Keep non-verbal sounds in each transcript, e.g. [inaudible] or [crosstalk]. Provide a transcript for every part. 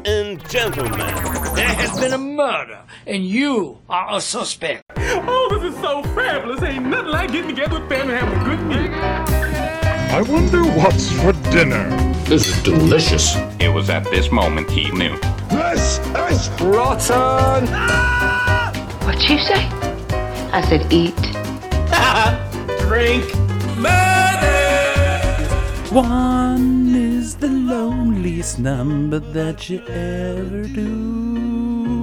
Ladies and gentlemen, There has been a murder, and you are a suspect. Oh, this is so fabulous. Ain't nothing like getting together with family and having a good meal. I wonder what's for dinner. This is delicious. It was at this moment he knew. This is Rotten! [laughs] What'd you say? I said eat. [laughs] drink. Murder! One is the loneliest number that you ever do.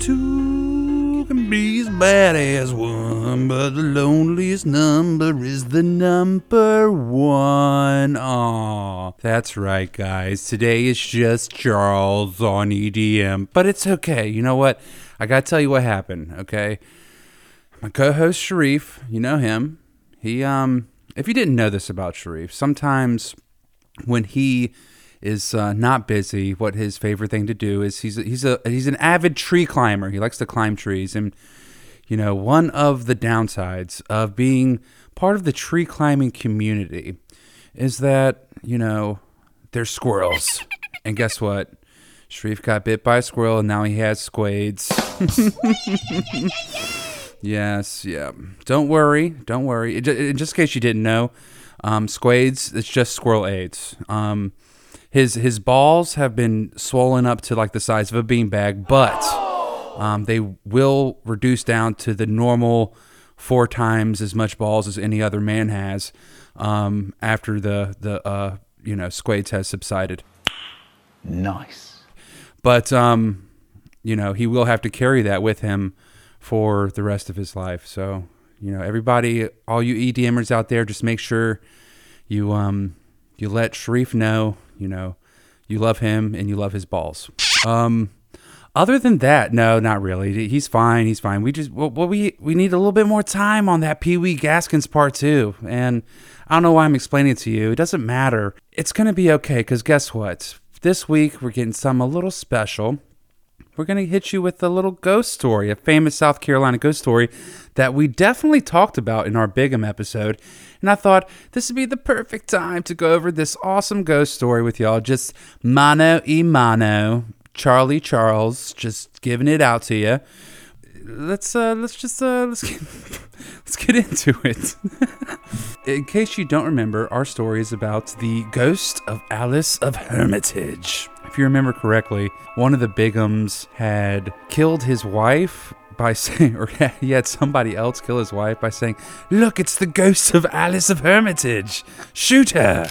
Two can be as bad as one, but the loneliest number is the number one. Aw, that's right, guys. Today is just Charles on EDM, but it's okay. You know what? I gotta tell you what happened, okay? my co-host Sharif, you know him. He um if you didn't know this about Sharif, sometimes when he is uh, not busy, what his favorite thing to do is he's a, he's a he's an avid tree climber. He likes to climb trees and you know, one of the downsides of being part of the tree climbing community is that, you know, there's squirrels. [laughs] And guess what? Sharif got bit by a squirrel and now he has squades. [laughs] [laughs] Yes, yeah. Don't worry, don't worry. It, ju- just in case you didn't know, um, Squades, it's just squirrel AIDS. Um, his his balls have been swollen up to like the size of a beanbag, but um, they will reduce down to the normal four times as much balls as any other man has um, after the the uh, you know Squades has subsided. Nice. But um, you know, he will have to carry that with him for the rest of his life. So, you know, everybody, all you EDMers out there, just make sure you um you let Sharif know, you know, you love him and you love his balls. Um other than that, no, not really. He's fine. He's fine. We just well, we we need a little bit more time on that Pee Wee Gaskins part two, and I don't know why I'm explaining it to you. It doesn't matter. It's gonna be okay. Cause guess what? This week we're getting some a little special we're going to hit you with a little ghost story, a famous South Carolina ghost story that we definitely talked about in our Bigham episode. And I thought this would be the perfect time to go over this awesome ghost story with y'all. Just mano y mano, Charlie Charles, just giving it out to you. Let's uh let's just uh let's get, [laughs] let's get into it. [laughs] in case you don't remember, our story is about the ghost of Alice of Hermitage. You remember correctly, one of the Bighams had killed his wife by [laughs] saying, or he had somebody else kill his wife by saying, Look, it's the ghost of Alice of Hermitage. Shoot her.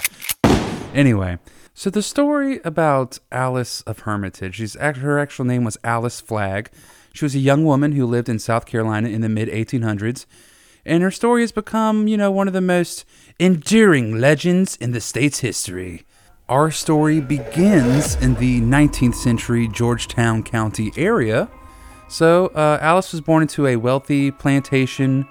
Anyway, so the story about Alice of Hermitage, she's, her actual name was Alice Flagg. She was a young woman who lived in South Carolina in the mid 1800s, and her story has become, you know, one of the most enduring legends in the state's history. Our story begins in the 19th century Georgetown County area. So, uh, Alice was born into a wealthy plantation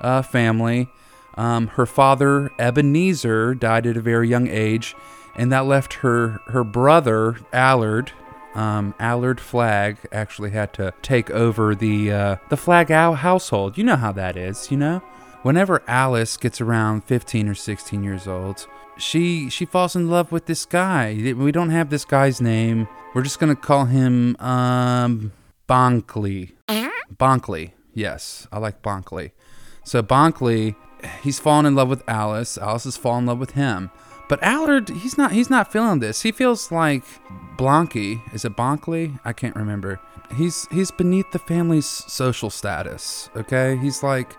uh, family. Um, her father, Ebenezer, died at a very young age, and that left her her brother, Allard. Um, Allard Flagg actually had to take over the uh, the Flagg hou- household. You know how that is, you know. Whenever Alice gets around 15 or 16 years old, she she falls in love with this guy. We don't have this guy's name. We're just gonna call him um Bonkley. Bonkley. Yes, I like Bonkley. So Bonkley, he's fallen in love with Alice. Alice has fallen in love with him. But Allard, he's not he's not feeling this. He feels like Blanky. Is it Bonkley? I can't remember. He's he's beneath the family's social status. Okay? He's like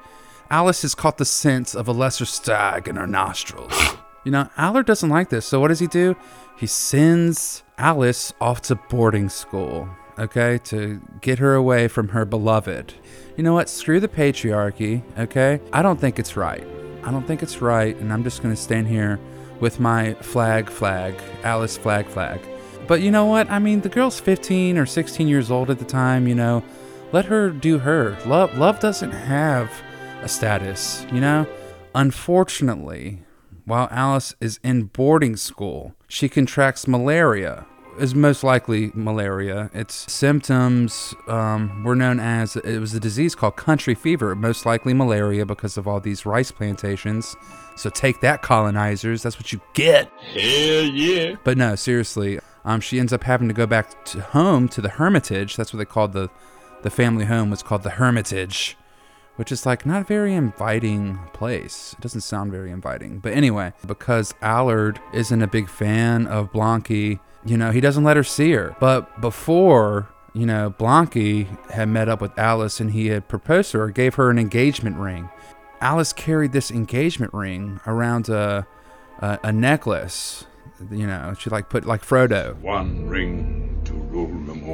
Alice has caught the scent of a lesser stag in her nostrils. You know, Allard doesn't like this. So what does he do? He sends Alice off to boarding school, okay, to get her away from her beloved. You know what? Screw the patriarchy, okay? I don't think it's right. I don't think it's right, and I'm just gonna stand here with my flag, flag, Alice flag, flag. But you know what? I mean, the girl's 15 or 16 years old at the time, you know. Let her do her. Love love doesn't have a status, you know? Unfortunately, while Alice is in boarding school, she contracts malaria. Is most likely malaria. Its symptoms um, were known as it was a disease called country fever, most likely malaria because of all these rice plantations. So take that, colonizers. That's what you get. Hell yeah. But no, seriously, um, she ends up having to go back to home to the Hermitage. That's what they called the the family home was called the Hermitage, which is like not a very inviting place. It doesn't sound very inviting. But anyway, because Allard isn't a big fan of Blanky, you know, he doesn't let her see her. But before you know, Blanky had met up with Alice and he had proposed to her, gave her an engagement ring. Alice carried this engagement ring around a, a, a necklace. You know, she like put like Frodo. One ring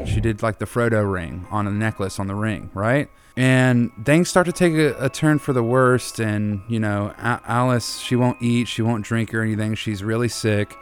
She did like the Frodo ring on a necklace on the ring, right? And things start to take a, a turn for the worst. And, you know, a- Alice, she won't eat, she won't drink or anything. She's really sick.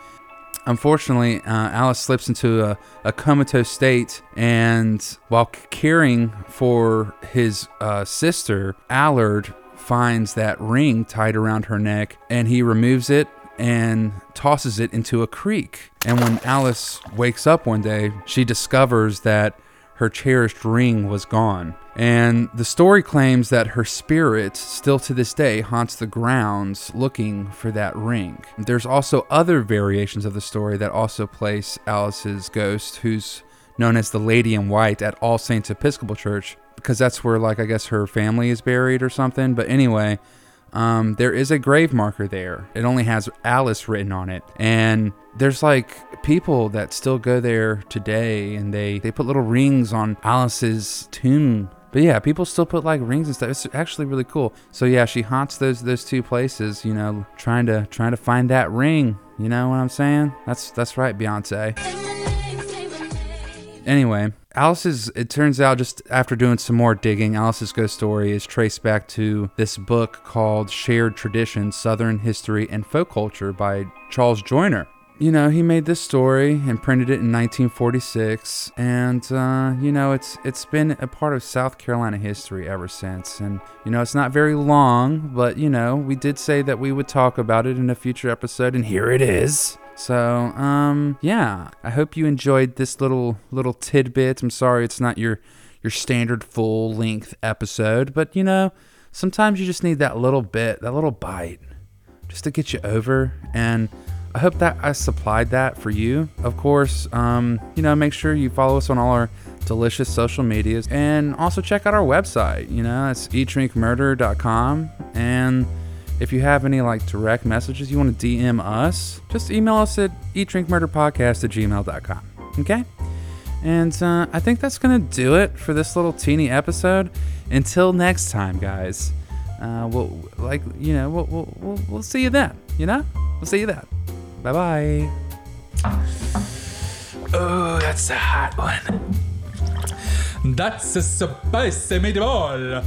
Unfortunately, uh, Alice slips into a, a comatose state, and while caring for his uh, sister, Allard finds that ring tied around her neck, and he removes it and tosses it into a creek. And when Alice wakes up one day, she discovers that her cherished ring was gone. And the story claims that her spirit still to this day haunts the grounds looking for that ring. There's also other variations of the story that also place Alice's ghost, who's known as the Lady in White at All Saints Episcopal Church, because that's where, like, I guess her family is buried or something. But anyway, um, there is a grave marker there. It only has Alice written on it. And there's like people that still go there today and they, they put little rings on Alice's tomb. But yeah, people still put like rings and stuff. It's actually really cool. So yeah, she haunts those those two places, you know, trying to trying to find that ring. You know what I'm saying? That's that's right, Beyonce. Anyway, Alice's, it turns out just after doing some more digging, Alice's ghost story is traced back to this book called Shared Traditions Southern History and Folk Culture by Charles Joyner. You know, he made this story and printed it in 1946, and uh, you know, it's it's been a part of South Carolina history ever since. And you know, it's not very long, but you know, we did say that we would talk about it in a future episode, and here it is. So, um, yeah, I hope you enjoyed this little little tidbit. I'm sorry it's not your your standard full length episode, but you know, sometimes you just need that little bit, that little bite, just to get you over. And I hope that I supplied that for you. Of course, um, you know, make sure you follow us on all our delicious social medias and also check out our website. You know, it's eatdrinkmurder.com and if you have any like direct messages you want to DM us, just email us at eatdrinkmurderpodcast at gmail.com. Okay? And uh, I think that's going to do it for this little teeny episode. Until next time, guys. Uh, we'll, like, you know, we'll, we'll, we'll, we'll see you then. You know? We'll see you then. Bye bye. Oh, that's a hot one. That's a spicy meatball.